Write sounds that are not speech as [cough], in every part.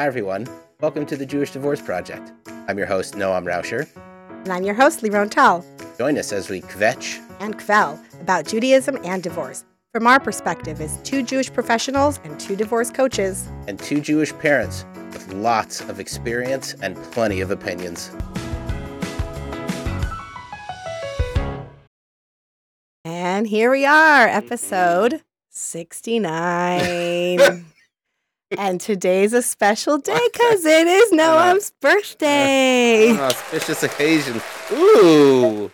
Hi, everyone. Welcome to the Jewish Divorce Project. I'm your host, Noam Rauscher. And I'm your host, Leeron Tal. Join us as we kvetch and kvel about Judaism and divorce from our perspective as two Jewish professionals and two divorce coaches. and two Jewish parents with lots of experience and plenty of opinions. And here we are, episode 69. [laughs] and today's a special day because it is [laughs] Noam's birthday. [laughs] An auspicious occasion. Ooh, look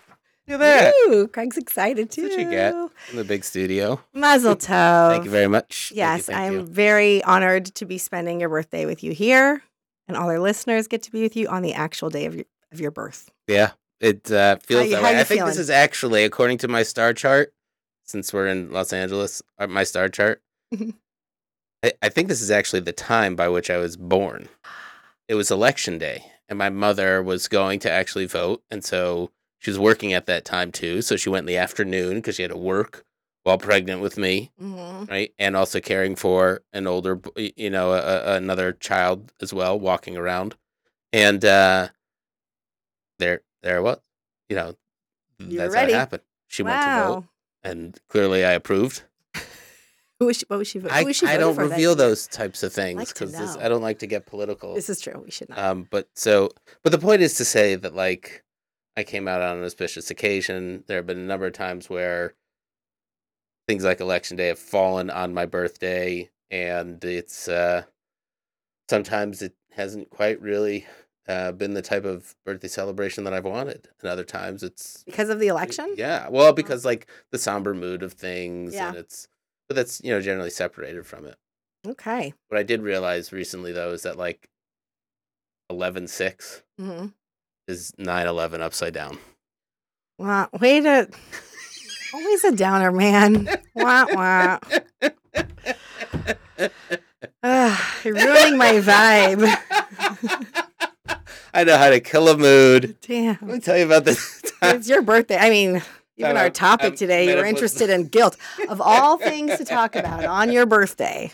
at that. Ooh, Craig's excited too. That's what you get. In the big studio. Mazel tov. Thank you very much. Yes, I'm you. very honored to be spending your birthday with you here, and all our listeners get to be with you on the actual day of your of your birth. Yeah, it uh, feels you- that how way. I think this is actually, according to my star chart, since we're in Los Angeles, uh, my star chart. [laughs] I, I think this is actually the time by which I was born. It was election day, and my mother was going to actually vote, and so she was working at that time too. So she went in the afternoon because she had to work while pregnant with me, Mm-hmm. right, and also caring for an older, you know, a, a- another child as well, walking around, and uh, there, there was, you know, You were that's ready. how it happened. She went to vote, and clearly I approved. [laughs] Who was she, what was she? I, was she I don't reveal those types of things because know. I don't like to get political. This is true. We should not. Um, but so, but the point is to say that like I came out on an auspicious occasion. There have been a number of times where things like election day have fallen on my birthday, and it's uh, sometimes it hasn't quite really uh, been the type of birthday celebration that I've wanted, and other times it's because of the election. yeah, well, because like the somber mood of things, Yeah. and it's but that's you know generally separated from it. Okay. What I did realize recently though is that like eleven six Mm-hmm. is 9-11 upside down. Wow. Way to. Always a downer, man. wah wah. Ugh, you're ruining my vibe. [laughs] I know how to kill a mood. Damn. Let me tell you about this time. It's your birthday. I mean, even our topic I'm today, you were interested in guilt. Of all things to talk about on your birthday,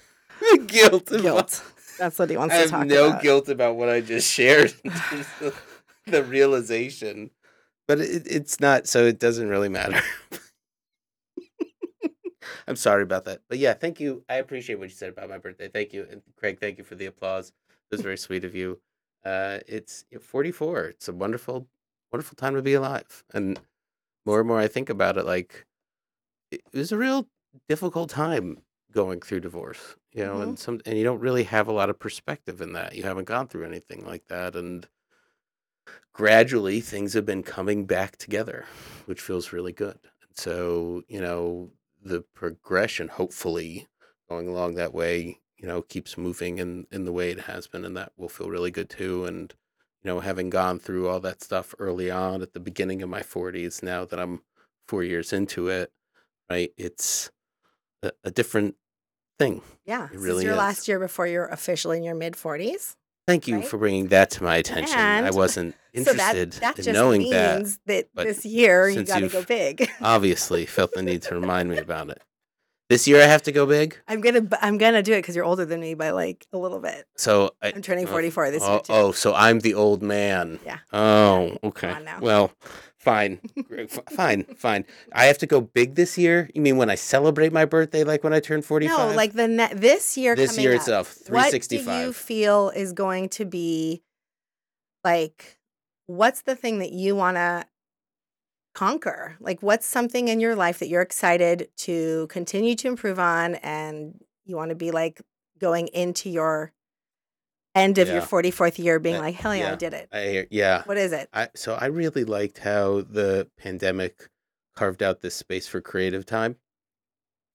[laughs] guilt. guilt. That's what he wants to talk no about. No guilt about what I just shared [laughs] the realization, but it, it's not. So it doesn't really matter. [laughs] I'm sorry about that, but yeah, thank you. I appreciate what you said about my birthday. Thank you, and Craig, thank you for the applause. It was very sweet of you. Uh, it's 44. It's a wonderful, wonderful time to be alive, and more and more I think about it, like it was a real difficult time going through divorce, you know, mm-hmm. and some and you don't really have a lot of perspective in that. You haven't gone through anything like that, and gradually things have been coming back together, which feels really good. And so, you know, the progression, hopefully, going along that way, you know, keeps moving in in the way it has been, and that will feel really good too. And you know, having gone through all that stuff early on at the beginning of my 40s, now that I'm four years into it, right, it's a, a different thing. Yeah. It really is your is. last year before you're officially in your mid 40s. Thank you Right? for bringing that to my attention. I wasn't [laughs] So that, interested that in just knowing that. means that, this year you got to go big. [laughs] Obviously, felt the need to remind me about it. This year I have to go big. I'm gonna I'm gonna do it because you're older than me by like a little bit. So I, I'm turning oh, 44 this oh, year too. Oh, so I'm the old man. Yeah. Oh, okay. Well, fine, [laughs] fine, fine. I have to go big this year. You mean when I celebrate my birthday, like when I turn forty-five? No, like the ne- this year. this coming year up, itself, three What do you feel is going to be like? What's the thing that you want to conquer? Like, what's something in your life that you're excited to continue to improve on, and you want to be like going into your end of your 44th year, being Uh, like, hell yeah, I did it. I yeah. What is it? I so I really liked how the pandemic carved out this space for creative time.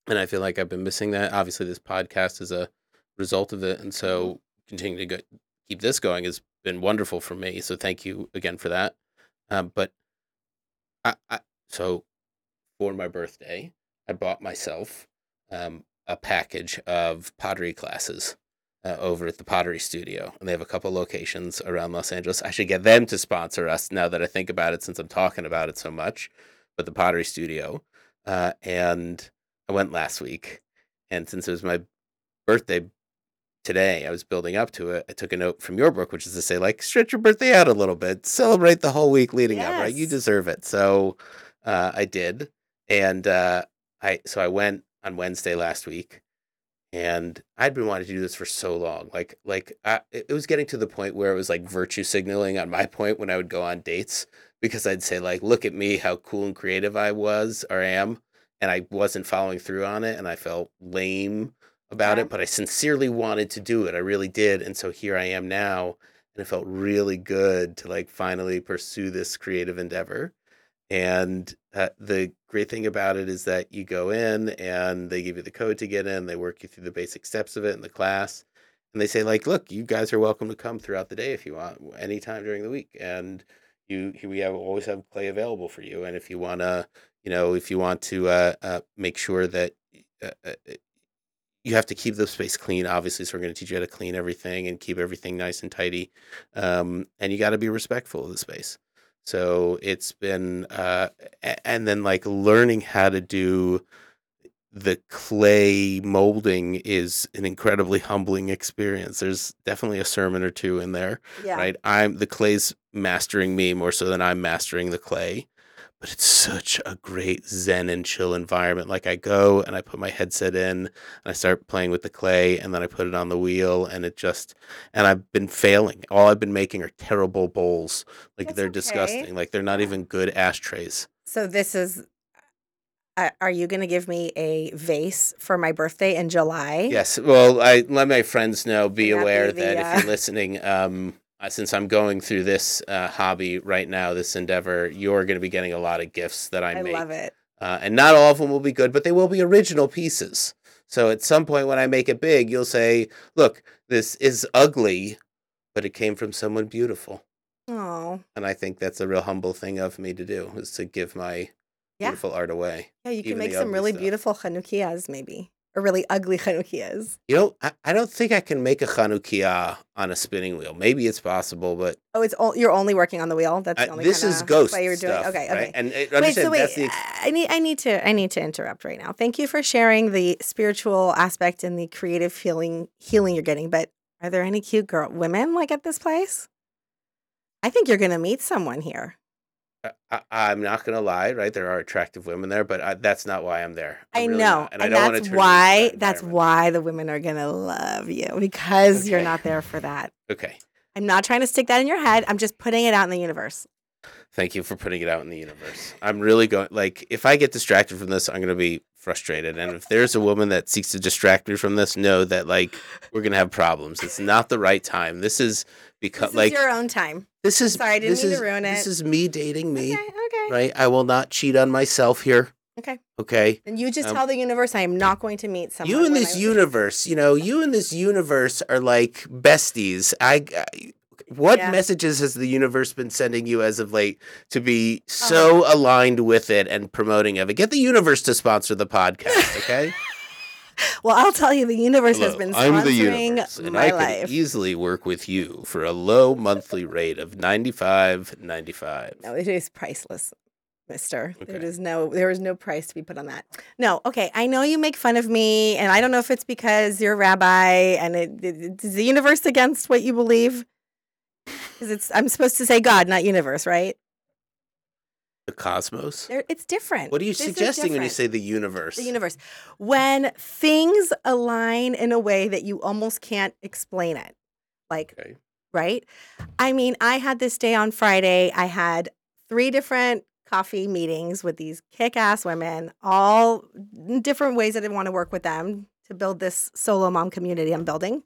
And I feel like I've been missing that. Obviously this podcast is a result of it and so continuing to go, keep this going has been wonderful for me. So thank you again for that. Um, but I, I so for my birthday, I bought myself um, a package of pottery classes uh, over at the Pottery Studio, and they have a couple locations around Los Angeles. I should get them to sponsor us now that I think about it, since I'm talking about it so much. But the Pottery Studio, uh, and I went last week, and since it was my birthday today I was building up to it. I took a note from your book, which is to say, like, stretch your birthday out a little bit, celebrate the whole week leading up, right? You deserve it. So uh, I did, and uh, I so I went on Wednesday last week, and I'd been wanting to do this for so long. Like, like I, it it was getting to the point where it was like virtue signaling on my [laughs] point when I would go on dates because I'd say like, look at me, how cool and creative I was or am, and I wasn't following through on it, and I felt lame about it, but I sincerely wanted to do it. I really did, and so here I am now, and it felt really good to like finally pursue this creative endeavor. And uh, the great thing about it is that you go in and they give you the code to get in. They work you through the basic steps of it in the class. And they say, like, look, you guys are welcome to come throughout the day if you want, anytime during the week. And you, you- we have always have play available for you. And if you want to, you know, if you want to uh, uh, make sure that uh, uh, you have to keep the space clean, obviously. So we're going to teach you how to clean everything and keep everything nice and tidy. Um, and you got to be respectful of the space. So it's been, uh, and then like learning how to do the clay molding is an incredibly [laughs] humbling experience. There's definitely a sermon or two in there, Yeah. right? I'm the clay's mastering me more so than I'm mastering the clay. But it's such a great zen and chill environment. Like I go and I put my headset in and I start playing with the clay and then I put it on the wheel and it just and I've been failing. All I've been making are terrible bowls. Like That's they're okay. disgusting. Like they're not even good ashtrays. So this is. Uh, are you going to give me a vase for my birthday in July? Yes. Well, I let my friends know. Be aware the, that if uh, you're listening, um, uh, since I'm going through this uh, hobby right now, this endeavor, you're going to be getting a lot of gifts that I, I make, love it. uh, and not all of them will be good, but they will be original pieces. So at some point when I make it big, you'll say, "Look, this is ugly, but it came from someone beautiful." Oh, And I think that's a real humble thing of me to do is to give my Yeah. beautiful art away. yeah. You can make some really stuff. beautiful chanukias, maybe, or really ugly [laughs] chanukias. You know, I, I don't think I can make a Chanukia on a spinning wheel. Maybe it's possible, but Oh, it's all, you're only working on the wheel. That's the only this is ghost play you're doing. stuff, okay, right? okay. And uh, Wait, so wait, the I need I need to I need to interrupt right now. Thank you for sharing the spiritual aspect and the creative healing healing you're getting. But are there any cute girl women like at this place? I think you're gonna meet someone here. I, I, I'm not gonna lie, right? There are attractive women there, but I, that's not why I'm there. I'm I really know, not, and, I don't wanna that's why that that's why the women are gonna love you because you're not there for that. Okay, I'm not trying to stick that in your head. I'm just putting it out in the universe. thank you for putting it out in the universe. I'm really going. Like, if I get distracted from this, I'm gonna be frustrated. And if there's a woman that seeks to distract me from this, know that like we're gonna have problems. It's not the right time. This is because This like your own time. This is sorry, I didn't this mean to is ruin this it. is me dating me. Okay, okay. right? I will not cheat on myself here. Okay. Okay. And you just Um, tell the universe I am not going to meet someone. You in this universe, you know, you in this universe are like besties. I, I what Yeah. messages has the universe been sending you as of late to be so aligned with it and promoting of it? Get the universe to sponsor the [laughs] podcast, okay? [laughs] Well, I'll tell you, the universe has Hello, been I'm the sponsoring universe, and I can life. easily work with you for a low monthly rate of ninety five ninety five. No, it is priceless, Mister. There Okay. is no, there is no price to be put on that. No, okay. I know you make fun of me, and I don't know if it's because you're a rabbi and it, it, is the universe against what you believe. Because it's, I'm supposed to say God, not universe, right? The cosmos. There, it's different. What are you This suggesting when you say the universe? the universe? When things align in a way that you almost can't explain it, like Okay. right? I mean, I had this day on Friday. I had three different coffee meetings with these kick ass women, all different ways that I want to work with them to build this solo mom community I'm building.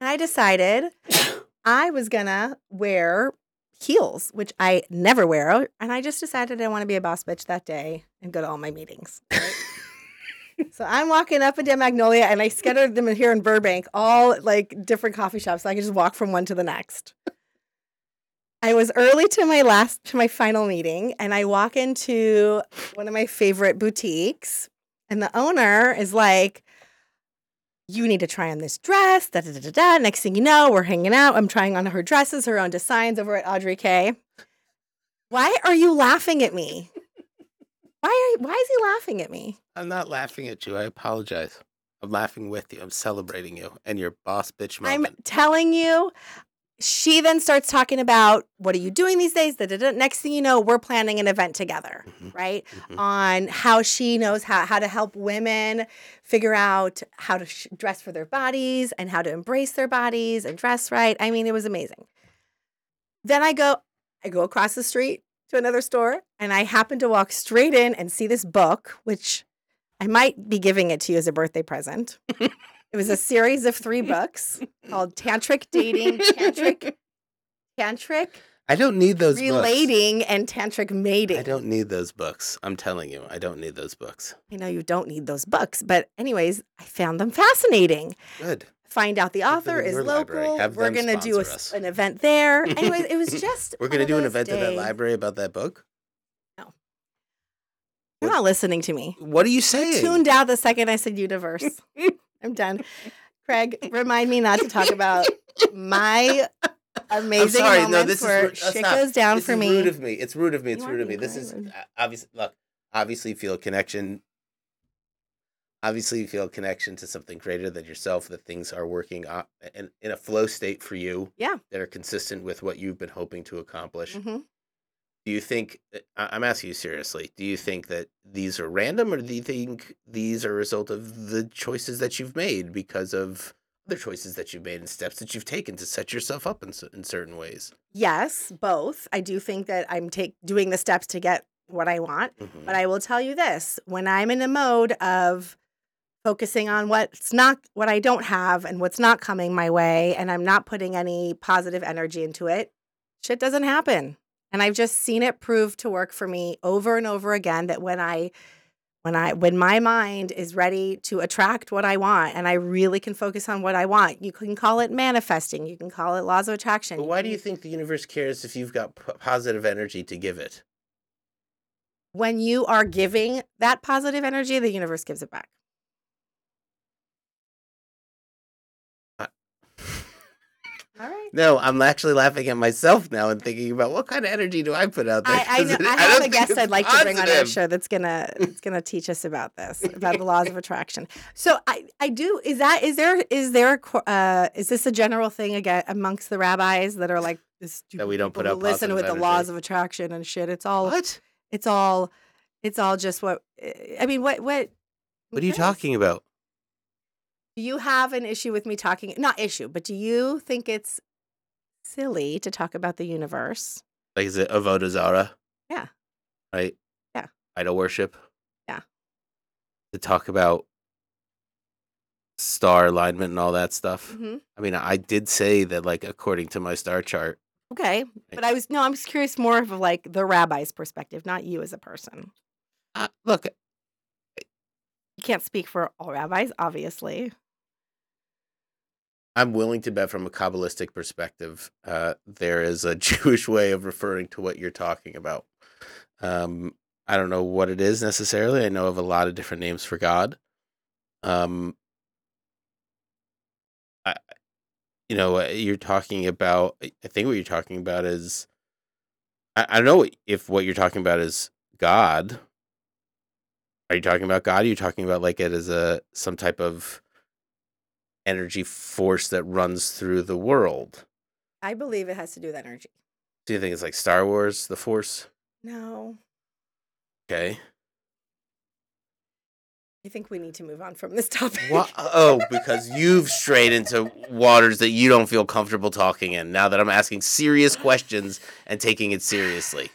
And I decided [coughs] I was gonna wear heels, which I never wear. And I just decided I want to be a boss bitch that day and go to all my meetings. [laughs] So I'm walking up and down Magnolia, and I scattered them here in Burbank, all like different coffee shops, so I could just walk from one to the next. I was early to my last, to my final meeting, and I walk into one of my favorite boutiques, and the owner is like, "You need to try on this dress." Da da da da. da. Next thing you know, we're hanging out. I'm trying on her dresses, her own designs over at Audrey K. Why are you laughing at me? Why are you, why is he laughing at me? I'm not laughing at you. I apologize. I'm laughing with you. I'm celebrating you and your boss bitch moment. I'm telling you. She then starts talking about what are you doing these days? Da, da, da. Next thing you know, we're planning an event together, Mhm, right? mhm. On how she knows how, how to help women figure out how to sh- dress for their bodies and how to embrace their bodies and dress right. I mean, it was amazing. Then I go, I go across the street to another store and I happen to walk straight in and see this book, which I might be giving it to you as a birthday present. [laughs] it was a series of three books [laughs] called Tantric Dating, Tantric, [laughs] Tantric I don't need those books. Relating, and Tantric Mating. I don't need those books. I'm telling you, I don't need those books. I know you don't need those books, but anyways, I found them fascinating. Good. Find out the author is local. Have We're gonna do a sponsor s us. an event there. [laughs] Anyways, it was just We're gonna do an those event at that library about that book. No. You're not listening to me. What are you saying? Tuned out the second I said universe. I'm done. Craig, remind me not to talk about my amazing I'm sorry. moments No, this is where. Uh, shit stop. goes down for is me. rude of me. It's rude of me. It's You rude of me. This is uh, obviously look. Obviously, feel a connection. Obviously, you feel a connection to something greater than yourself. That things are working out in, in a flow state for you. Yeah. That are consistent with what you've been hoping to accomplish. Mhm. Do you think? uh, I'm asking you seriously. Do you think that these are random, or do you think these are a result of the choices that you've made because of other choices that you've made and steps that you've taken to set yourself up in, in certain ways? Yes, both. I do think that I'm take doing the steps to get what I want. Mhm. But I will tell you this when I'm in a mode of focusing on what's not, what I don't have and what's not coming my way, and I'm not putting any positive energy into it, shit doesn't happen. And I've just seen it prove to work for me over and over again that when I, when I, when my mind is ready to attract what I want and I really can focus on what I want, you can call it manifesting, you can call it laws of attraction. But why do you think the universe cares if you've got p- positive energy to give it? when you are giving that positive energy, the universe gives it back. All right. No, I'm actually laughing at myself now and thinking about what kind of energy do I put out there? I, [laughs] I, know, it- I have a guest I'd like to bring on our show that's gonna that's [laughs] gonna teach us about this about the laws of attraction. So I I do is that is there is there a uh is this a general thing again amongst the rabbis that are like this That we don't put out listen positive with the laws of attraction and shit? It's all What? it's all it's all just what I mean. What what What are you talking about? Do you have an issue with me talking? Not issue, but do you think it's silly to talk about the universe? Like, is it Avodah Zara? Yeah. Right? Yeah. Idol worship? Yeah. To talk about star alignment and all that stuff. hmm I mean, I did say that, like, according to my star chart, Okay, but I was no, I'm just curious more of like the rabbi's perspective, not you as a person. uh, look, You can't speak for all rabbis, obviously. I'm willing to bet from a Kabbalistic perspective, uh, there is a [laughs] Jewish way of referring to what you're talking about. Um, I don't know what it is necessarily. I know of a lot of different names for God. Um, I, you know, uh, you're talking about. I think what you're talking about is. I, I don't know if what you're talking about is God. Are you talking about God? Are you talking about like it as a some type of energy force that runs through the world? I believe it has to do with energy. Do you think it's like Star Wars, the Force? No, Okay. I think we need to move on from this [laughs] topic. What? Oh, because you've strayed into waters that you don't feel comfortable talking in. Now that I'm asking serious questions and taking it seriously.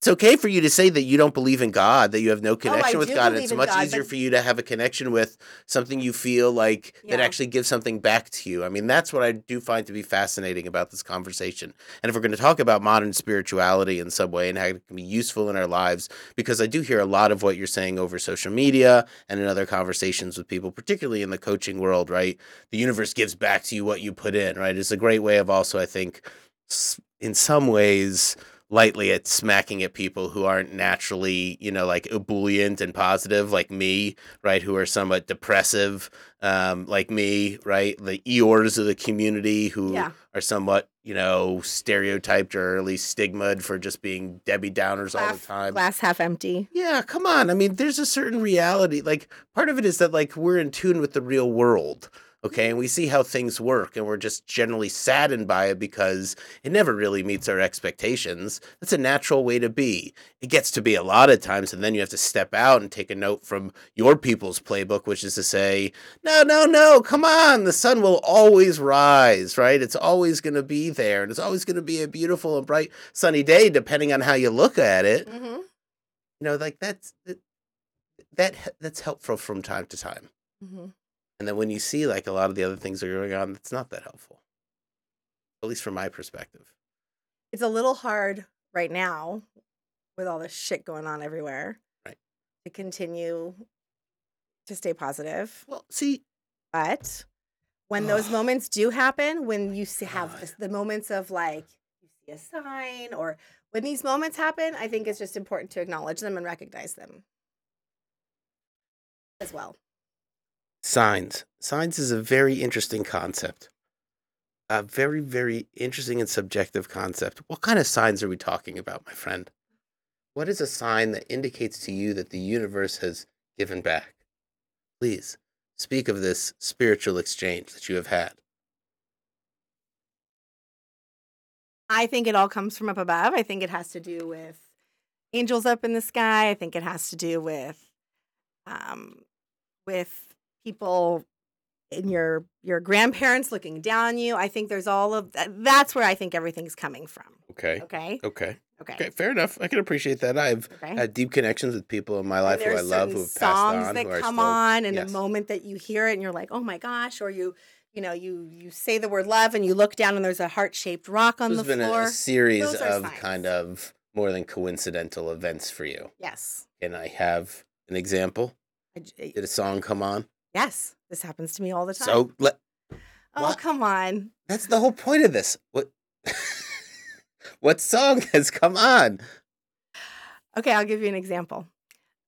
It's okay for you to say that you don't believe in God, that you have no oh, connection with God. and It's much God, easier but- for you to have a connection with something you feel like that actually gives something back to you. I mean, that's what I do find to be fascinating about this conversation. And if we're going to talk about modern spirituality in some way and how it can be useful in our lives, because I do hear a lot of what you're saying over social media and in other conversations with people, particularly in the coaching world, right? The universe gives back to you what you put in, right? It's a great way of also, I think, in some ways, lightly at smacking at people who aren't naturally, you know, like ebullient and positive, like me, right? Who are somewhat depressive, um, like me, right? The Eeyores of the community who Yeah. are somewhat, you know, stereotyped or at least stigmatized for just being Debbie Downers all the time. glass half empty. Yeah, come on. I mean, there's a certain reality. Like, part of it is that, like, we're in tune with the real world, okay? And we see how things work, and we're just generally saddened by it because it never really meets our expectations. That's a natural way to be. It gets to be a lot of times, and then you have to step out and take a note from your people's playbook, which is to say, no, no, no, come on. The sun will always rise, right? It's always going to be there, and it's always going to be a beautiful and bright sunny day, depending on how you look at it Mm-hmm. you know like that's that, that that's helpful from time to time Mm-hmm. And then when you see like a lot of the other things that are going on it's not that helpful at least from my perspective It's a little hard right now with all this shit going on everywhere. Right. To continue to stay positive. well see But when those moments do happen, when you have God. the moments of like you see a sign or when these moments happen, I think it's just important to acknowledge them and recognize them as well. Signs. Signs is a very interesting concept. A very very interesting and subjective concept. What kind of signs are we talking about my friend? What is a sign that indicates to you that the universe has given back? Please speak of this spiritual exchange that you have had. I think it all comes from up above. I think it has to do with angels up in the sky. I think it has to do with um, with people in your your grandparents looking down you. I think there's all of that. That's where I think everything's coming from. okay Okay. okay Okay. Okay, fair enough. I can appreciate that. I've Okay. had deep connections with people in my life who I there's love, who have passed songs on, that come still. on, and yes. a moment that you hear it, and you're like, "Oh my gosh!" Or you, you know, you you say the word love, and you look down, and there's a heart shaped rock on There's the been a, floor. a series Those of kind of more than coincidental events for you. yes. And I have an example? I j- eh Did a song come on? Yes. This happens to me all the time. So let, oh what? come on. that's the whole point of this. What [laughs] what song has come on? Okay, I'll give you an example.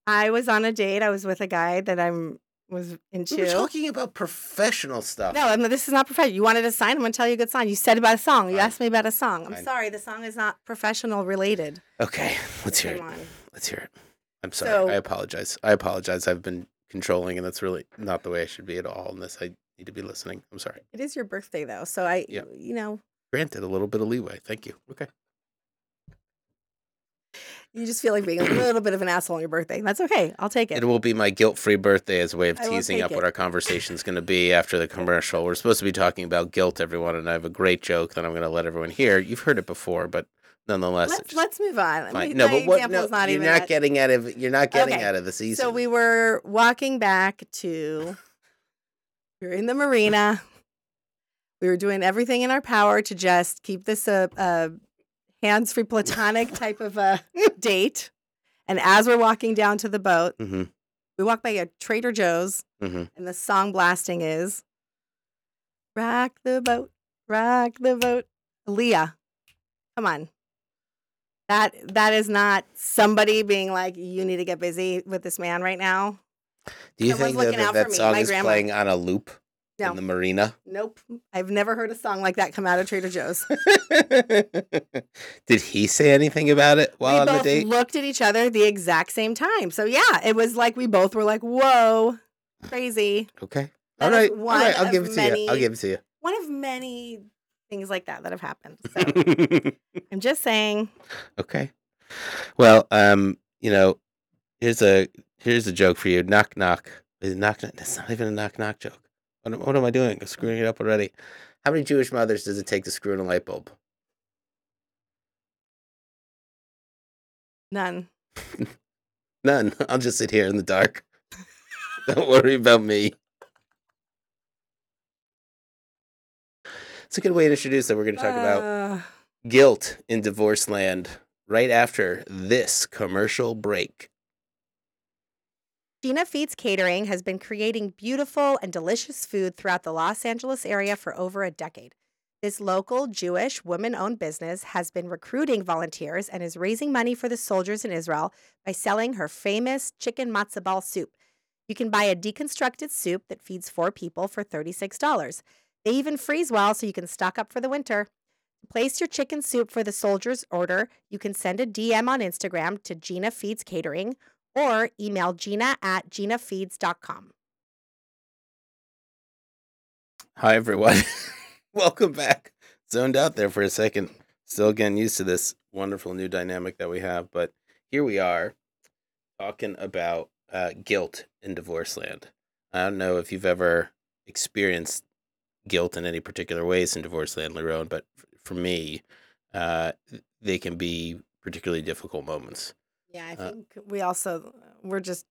I was on a date. I was with a guy that I'm was into. We were talking about professional stuff. No, I'm, this is not professional. You wanted a sign. I'm going to tell you a good sign. You said about a song. You asked me about a song. I'm Fine. sorry. The song is not professional related. Okay, let's hear Come it. on. Let's hear it. I'm sorry. So- I apologize. I apologize. I've been controlling, and that's really not the way I should be at all in this. I need to be listening. I'm sorry. It is your birthday though, so I, Yeah. you know, Granted, a little bit of leeway. Thank you. Okay. you just feel like being a little bit of an asshole on your birthday. That's okay. I'll take it. It will be my guilt-free birthday as a way of teasing up what our conversation is going to be after the commercial. We're supposed to be talking about guilt, everyone, and I have a great joke that I'm going to let everyone hear. You've heard it before, but nonetheless, Let's let's move on. fine. No, but what, no, not you're not that- getting out of. You're not getting Okay. out of the season. So we were walking back to. We were in the marina. We were doing everything in our power to just keep this a, a hands-free platonic [laughs] type of a date. And as we're walking down to the boat, hmm we walk by a Trader Joe's, hmm and the song blasting is "Rock the boat, rock the boat." Leah, come on. That that is not somebody being like, "You need to get busy with this man right now." Do you Someone's think that that, that song is grandma. playing on a loop No. in the marina? Nope, I've never heard a song like that come out of Trader Joe's. [laughs] [laughs] Did he say anything about it while we on the both date? looked at each other the exact same time. So yeah, it was like we both were like, "Whoa, crazy!" Okay. All right. All right. I'll give it to you. I'll give it to you. One of many things like that that have happened. So [laughs] I'm just saying. okay. Well, um, you know, here's a here's a joke for you. Knock knock. Is knock knock? That's not even a knock knock joke. What, am- what am I doing? I'm screwing it up already. How many Jewish mothers does it take to screw in a light bulb? None. [laughs] None. I'll just sit here in the dark. [laughs] Don't worry about me. It's a good way to introduce that we're going to talk about Uh, guilt in divorce land right after this commercial break. Gina Feeds Catering has been creating beautiful and delicious food throughout the Los Angeles area for over a decade. This local Jewish woman owned business has been recruiting volunteers and is raising money for the soldiers in Israel by selling her famous chicken matzo ball soup. You can buy a deconstructed soup that feeds four people for $36. They even freeze well so you can stock up for the winter. Place your chicken soup for the soldiers' order, you can send a DM on Instagram to Gina Feeds Catering or email Gina at ginafeeds.com. Hi, everyone. [laughs] Welcome back. Zoned out there for a second. Still getting used to this wonderful new dynamic that we have, but here we are talking about uh, guilt in divorce land. I don't know if you've ever experienced guilt in any particular ways in divorce land, Leeron, but for me, uh, they can be particularly difficult moments. Yeah, I Uh, think we also we're just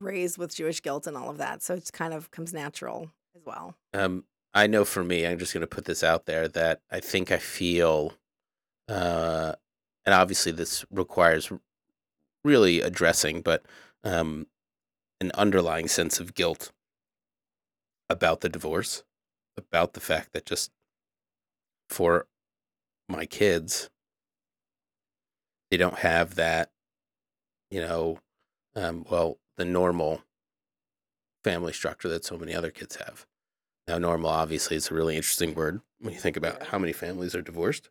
raised with Jewish guilt and all of that, so it kind of comes natural as well. Um, I know for me, I'm just going to put this out there that I think I feel, uh, and obviously this requires really addressing, but um, an underlying sense of guilt about the divorce, about the fact that just for my kids, they don't have that, you know, um, well, the normal family structure that so many other kids have. Now, normal obviously is a really interesting word when you think about how many families are divorced.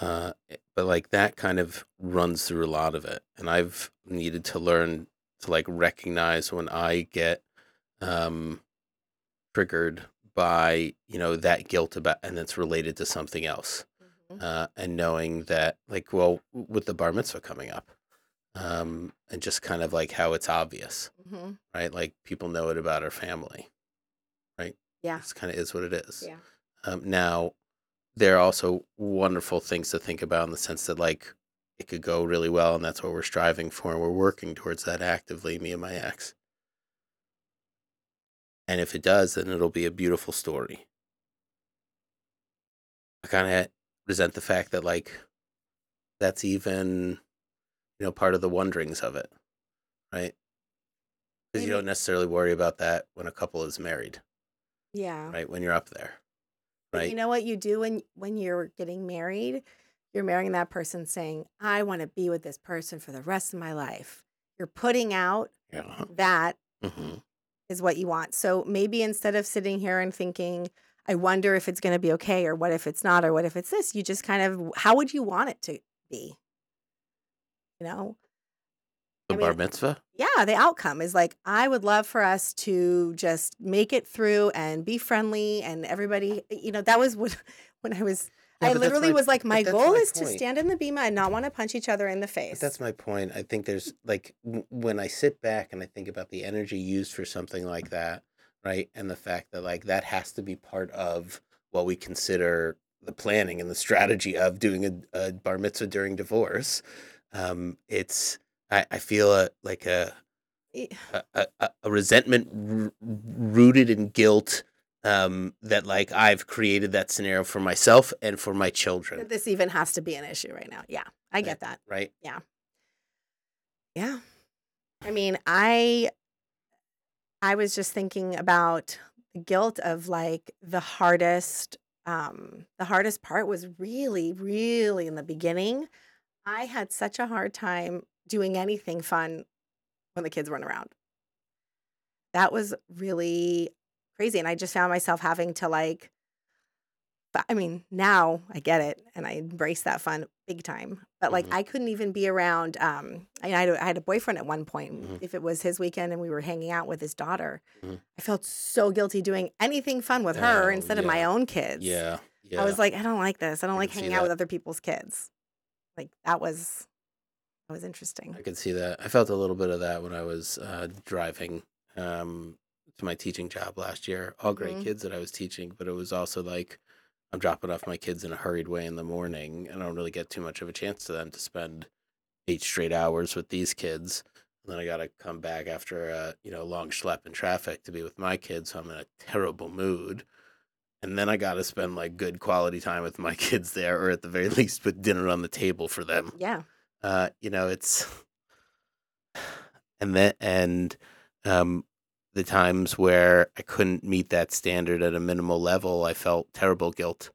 Uh, but like that kind of runs through a lot of it, and I've needed to learn to like recognize when I get um, triggered by you know that guilt about, and it's related to something else, uh, and knowing that like well with the bar mitzvah coming up, um, and just kind of like how it's obvious, hmm right? Like people know it about our family. Right. Yeah, It's kind of is what it is. yeah, Um, now, there are also wonderful things to think about in the sense that, like, it could go really well, and that's what we're striving for, and we're working towards that actively, me and my ex. And if it does, then it'll be a beautiful story. I kind of resent the fact that, like, that's even, you know, part of the wonderings of it, right? Because you don't necessarily worry about that when a couple is married, yeah. right? When you're up there, But right? You know what you do when when you're getting married? You're marrying that person saying, "I want to be with this person for the rest of my life." You're putting out Yeah. that hmm is what you want. So maybe instead of sitting here and thinking, I wonder if it's going to be okay or what if it's not or what if it's this, you just kind of how would you want it to be? You know? The I bar mean, mitzvah? yeah, the outcome is like I would love for us to just make it through and be friendly and everybody, you know, that was what [laughs] when I was I literally my- was like my goal my is to stand in the bima and not want to punch each other in the But face. that's my point. I think there's like w- when I sit back and I think about the energy used for something like that, right? And the fact that like that has to be part of what we consider the planning and the strategy of doing a, a bar mitzvah during divorce. Um, it's I, I feel a, like a a a resentment r- rooted in guilt um, that like I've created that scenario for myself and for my children, that this even has to be an issue right now. Yeah, I get that. right? Yeah. Yeah. I mean, I I was just thinking about the guilt of like the hardest um the hardest part was really really in the beginning. I had such a hard time doing anything fun when the kids weren't around. That was really crazy and I just found myself having to like but I mean, now I get it and I embrace that fun big time. But like, Mhm. I couldn't even be around. Um, I, I, had a, I had a boyfriend at one point. Mhm. If it was his weekend and we were hanging out with his daughter, Mhm. I felt so guilty doing anything fun with her Oh, instead of my own kids. Yeah, yeah. I was like, I don't like this. I don't I like hanging out with other people's kids. Like that was that was interesting. I could see that. I felt a little bit of that when I was uh, driving um, to my teaching job last year. All great Mhm. kids that I was teaching, but it was also like I'm dropping off my kids in a hurried way in the morning, and I don't really get too much of a chance to them to spend eight straight hours with these kids. And then I got to come back after a you know long schlep in traffic to be with my kids, so I'm in a terrible mood. And then I got to spend like good quality time with my [laughs] kids there, or at the very least put dinner on the table for them Yeah. uh you know it's [sighs] and then and um the times where I couldn't meet that standard at a minimal level, I felt terrible guilt,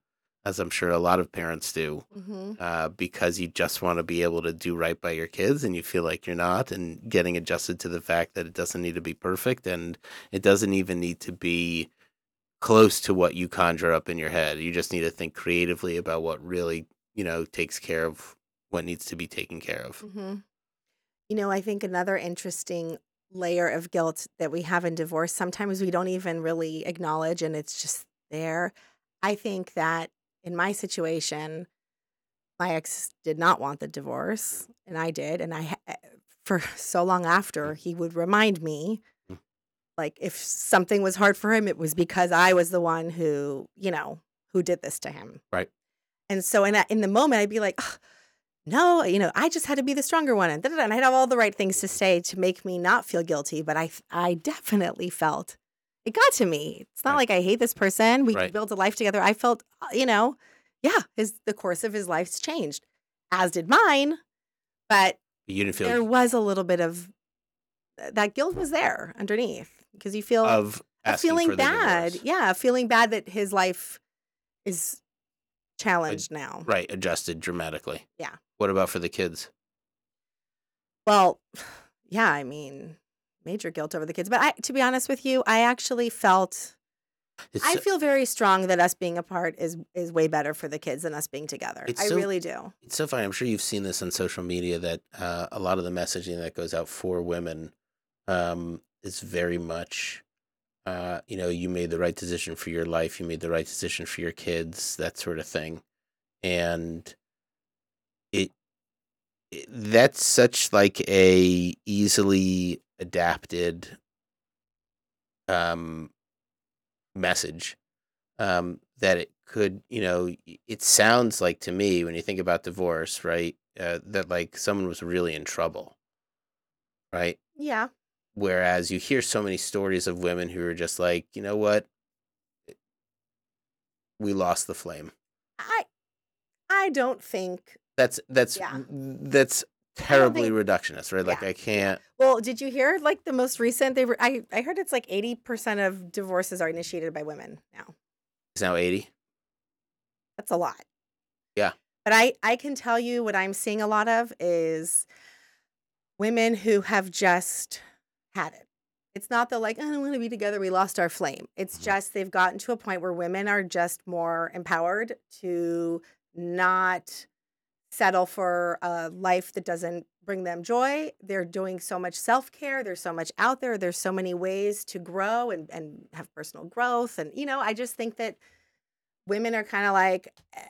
as I'm sure a lot of parents do, hmm uh, because you just want to be able to do right by your kids and you feel like you're not, and getting adjusted to the fact that it doesn't need to be perfect and it doesn't even need to be close to what you conjure up in your head. You just need to think creatively about what really, you know, takes care of what needs to be taken care of. hmm You know, I think another interesting layer of guilt that we have in divorce, sometimes we don't even really acknowledge and it's just there. I think that in my situation, my ex did not want the divorce mm. and I did. And I, eh, for [laughs] so long after, mm. he would remind me Mm. like if something was hard for him, it was because I was the one who, you know, who did this to him. Right. And so in, that, in the moment, I'd be like, "Ugh, no, you know, I just had to be the stronger one. And, and I'd have all the right things to say to make me not feel guilty. But I, I definitely felt it got to me. It's not Right. like I hate this person. We Right. could build a life together. I felt, uh, you know, yeah, his the course of his life's changed, as did mine. But You didn't feel there was a little bit of that guilt was there underneath because you feel of feeling bad. Yeah, feeling bad that his life is challenged now. Right, adjusted dramatically. Yeah. What about for the kids? Well, [sighs] yeah, I mean, major guilt over the kids. But I, to be honest with you, I actually felt It's I feel very strong that us being apart is is way better for the kids than us being together. I so- really do. it's so funny. I'm sure you've seen this on social media that uh, a lot of the messaging that goes out for women um, is very much, uh, you know, you made the right decision for your life, you made the right decision for your kids, that sort of thing, and that's such like a easily adapted um message um, that it could, you know, it sounds like to me when you think about divorce, right, uh, that like someone was really in trouble, right? Yeah. Whereas you hear so many stories of women who are just like, you know what, we lost the flame. I I don't think That's that's Yeah. that's terribly think- reductionist, right? Like Yeah. I can't. well, did you hear like the most recent they were I, I heard it's like 80% of divorces are initiated by women now. It's now eighty. That's a lot. Yeah. But I I can tell you what I'm seeing a lot of is women who have just had it. It's not the like, "Oh, I don't want to be together. We lost our flame. It's Mhm. just they've gotten to a point where women are just more empowered to not settle for a life that doesn't bring them joy. They're doing so much self care. There's so much out there. There's so many ways to grow and, and have personal growth. And, you know, I just think that women are kind of like, eh,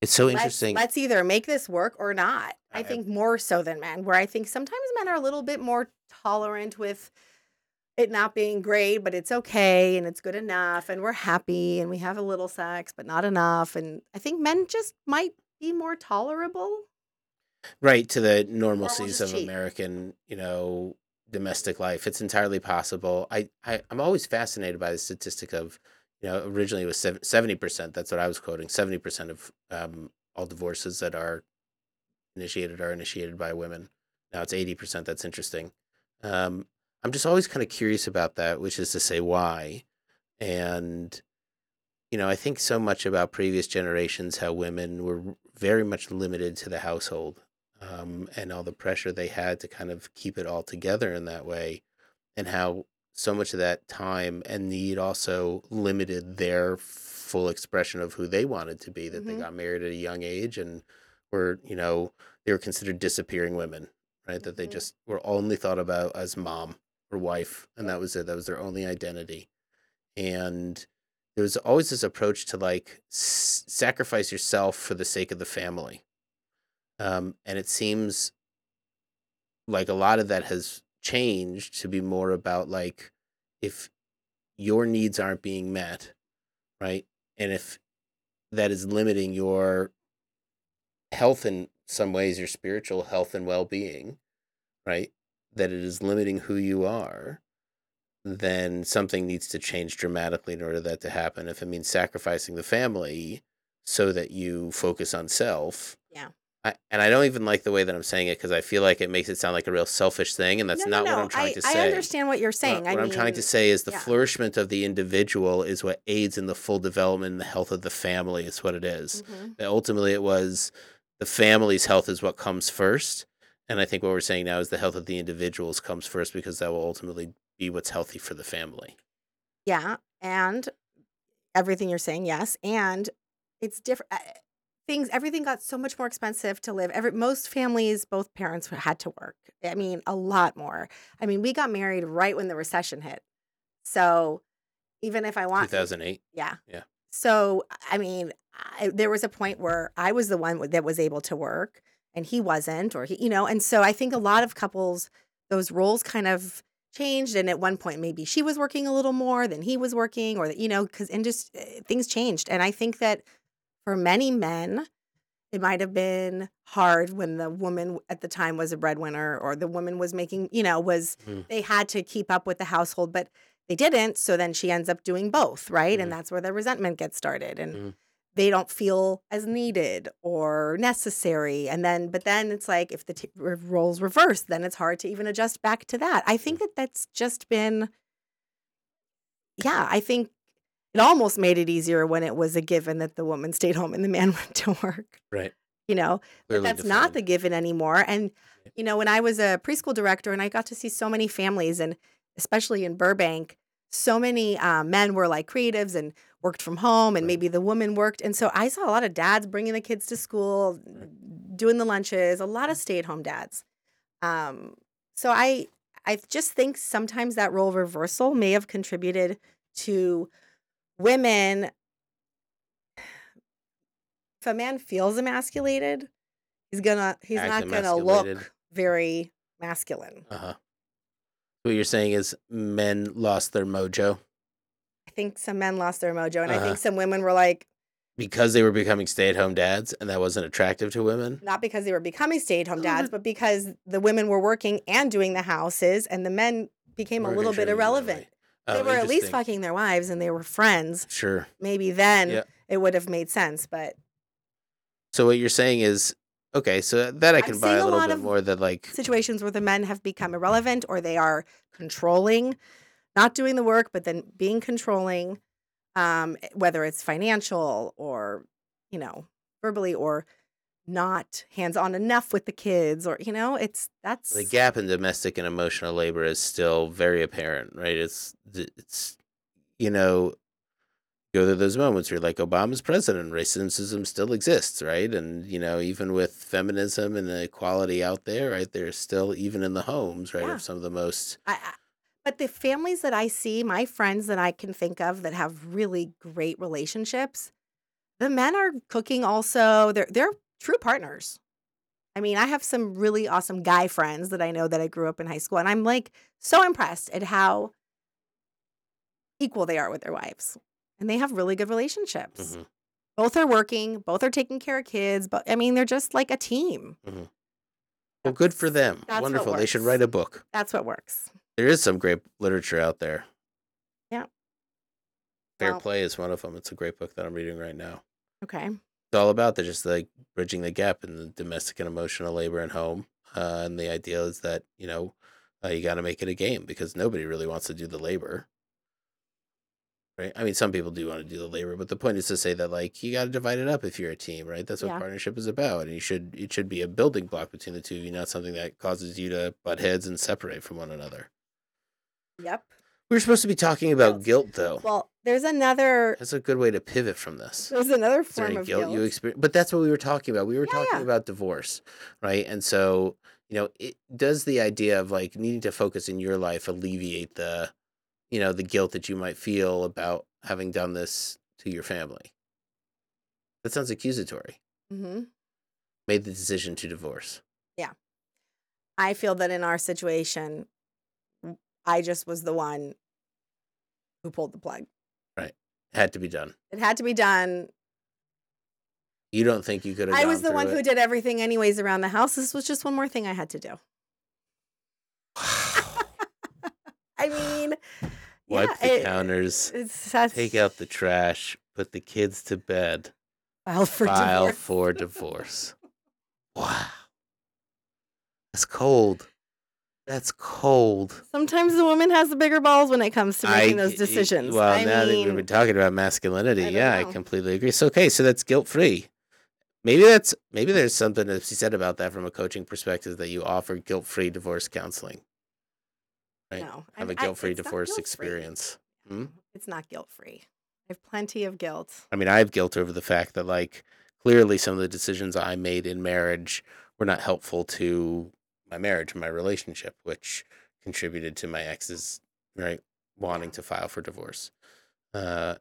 It's so let's, interesting. let's either make this work or not. I I- think more so than men, where I think sometimes men are a little bit more tolerant with it not being great, but it's okay and it's good enough and we're happy and we have a little sex, but not enough. And I think men just might be more tolerable. right to the normalcies of cheat. American, you know, domestic life. It's entirely possible. I, I I'm always fascinated by the statistic of, you know, originally it was seventy percent. That's what I was quoting. Seventy percent of um, all divorces that are initiated are initiated by women. Now it's eighty percent. That's interesting. Um, I'm just always kind of curious about that, which is to say why, and you know, I think so much about previous generations how women were very much limited to the household um, and all the pressure they had to kind of keep it all together in that way, and how so much of that time and need also limited their full expression of who they wanted to be. That they Mhm. got married at a young age and were, you know, they were considered disappearing women, right? That they Mhm. just were only thought about as mom or wife, and that was it. That was their only identity, and there was always this approach to like s- sacrifice yourself for the sake of the family. Um, and it seems like a lot of that has changed to be more about like if your needs aren't being met right and if that is limiting your health in some ways your spiritual health and well-being right that it is limiting who you are then something needs to change dramatically in order that to happen if it means sacrificing the family so that you focus on self Yeah. I, and I don't even like the way that I'm saying it because I feel like it makes it sound like a real selfish thing, and that's no, not no, what. I'm trying I, to say. I understand what you're What, saying. I what I'm trying to say is the yeah. flourishment of the individual is what aids in the full development and the health of the family. Is what it is. Mhm. That ultimately, it was the family's health is what comes first, and I think what we're saying now is the health of the individuals comes first because that will ultimately be what's healthy for the family. Yeah, and everything you're saying, yes, and it's different. Eh, eh, things, everything got so much more expensive to live. Every most families, both parents had to work. I mean, a lot more. I mean, we got married right when the recession hit, so even if I want, 2008. yeah, Yeah. So I mean, I, there was a point where I was the one that was able to work, and he wasn't, or he, you know, and so I think a lot of couples, those roles kind of changed and at one point maybe she was working a little more than he was working or that you know because and just uh, things changed and i think that for many men it might have been hard when the woman at the time was a breadwinner or the woman was making you know was Mhm. they had to keep up with the household but they didn't so then she ends up doing both right Mhm. and that's where the resentment gets started and Mhm. They don't feel as needed or necessary and then but then it's like if the t- roles reverse then it's hard to even adjust back to that. I think that that's just been yeah i think it almost made it easier when it was a given that the woman stayed home and the man [laughs] went to work Right. you know? But Clearly that's not the given anymore and you know when i was a preschool director and i got to see so many families and especially in burbank so many uh, men were like creatives and worked from home and Right. maybe the woman worked and so i saw a lot of dads bringing the kids to school doing the lunches a lot of stay-at-home dads. Um, so i i just think sometimes that role reversal may have contributed to women [sighs] if a man feels emasculated he's gonna he's Act not gonna look very masculine. Uh huh. What you're saying is men lost their mojo i think some men lost their mojo and i Uh-huh. think some women were like because they were becoming stay-at-home dads, and that wasn't attractive to women. not because they were becoming stay-at-home Oh, dads but because the women were working and doing the houses and the men became a We're little bit irrelevant way. they Oh, were at least fucking their wives and they were friends Sure. maybe then Yeah. it would have made sense but So what you're saying is okay. So that I I'm can buy seeing a a little lot bit of more. That like situations where the men have become irrelevant or they are controlling, not doing the work, but then being controlling, um, whether it's financial or, you know, verbally or not hands on enough with the kids or, you know, it's that's the gap in domestic and emotional labor is still very apparent, right? It's it's you know go through those moments where you're like Obama's president, racism still exists, right? And you know even with feminism and the equality out there, right? There's still even in the homes, right, Yeah. of some of the most I, but the families that I see, my friends that I can think of that have really great relationships, the men are cooking also. They're they're true partners. I mean, I have some really awesome guy friends that I know that I grew up in high school, and I'm like so impressed at how equal they are with their wives. And they have really good relationships. Mhm. Both are working, both are taking care of kids, but I mean, they're just like a team. well, good for them. That's Wonderful. They should write a book. That's what works. There is some great literature out there. Yeah. Fair Well- Play is one of them. It's a great book that I'm reading right now. Okay. It's all about the just like bridging the gap in the domestic and emotional labor and home. Uh, and the idea is that you know uh, you got to make it a game because nobody really wants to do the labor. Right? I mean, some people do want to do the labor, but the point is to say that like you got to divide it up if you're a team, right? That's what Yeah. partnership is about, and you should it should be a building block between the two of you, not something that causes you to butt heads and separate from one another. Yep. We were supposed to be talking about guilt, though. Well, there's another That's a good way to pivot from this. there's another form of guilt, guilt. you experience? But that's what we were talking about. We were Yeah, talking yeah. about divorce, right? And so, you know, it does the idea of like needing to focus in your life alleviate the, you know, the guilt that you might feel about having done this to your family. That sounds accusatory. Mm-hmm. Made the decision to divorce. Yeah, I feel that in our situation, I just was the one who pulled the plug. Right. Had to be done. It had to be done. You don't think you could have? I was the one through who did everything anyways around the house. This was just one more thing I had to do. [sighs] I mean, Wipe yeah, the it- counters. It's Take out the trash. Put the kids to bed. file for file divorce. for divorce. Wow. That's cold. That's cold. Sometimes the woman has the bigger balls when it comes to making I those decisions. Well, I now that we've been talking about masculinity, I yeah, I completely agree. So okay, so that's guilt free. Maybe that's maybe there's something to be said about that from a coaching perspective that you offer guilt free divorce counseling. Right. no, Have I- a guilt free divorce guilt-free. experience. Hmm? It's not guilt free. I have plenty of guilt. I mean, I have guilt over the fact that like clearly some of the decisions I made in marriage were not helpful to my marriage and my relationship, which contributed to my ex's right wanting to file for divorce. Uh,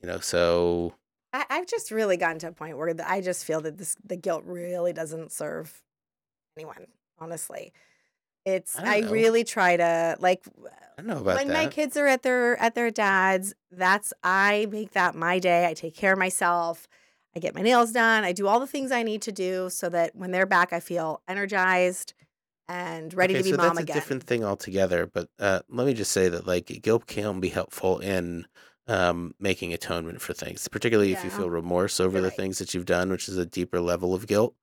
you know, so I, I've just really gotten to a point where the, I just feel that this the guilt really doesn't serve anyone. Honestly, it's I I, really try to like I know about when that. my kids are at their at their dad's. That's I make that my day. I take care of myself. I get my nails done. I do all the things I need to do so that when they're back, I feel energized and ready okay, to be so mom that's again. a different thing altogether. But uh, let me just say that like guilt can be helpful in um, making atonement for things, particularly if you feel remorse over You're the right. things that you've done, which is a deeper level of guilt.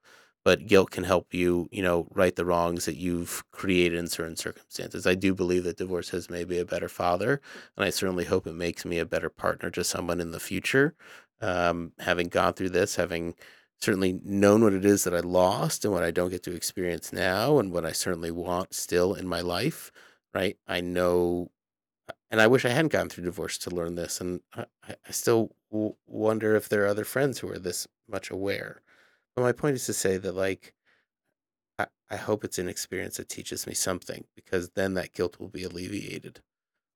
But guilt can help you, you know, right the wrongs that you've created in certain circumstances. I do believe that divorce has made me a better father, and I certainly hope it makes me a better partner to someone in the future. Um, having gone through this, having certainly known what it is that I lost and what I don't get to experience now, and what I certainly want still in my life, right? I know, and I wish I hadn't gone through divorce to learn this, and I, I still w- wonder if there are other friends who are this much aware. But my point is to say that, like, I, I hope it's an experience that teaches me something because then that guilt will be alleviated,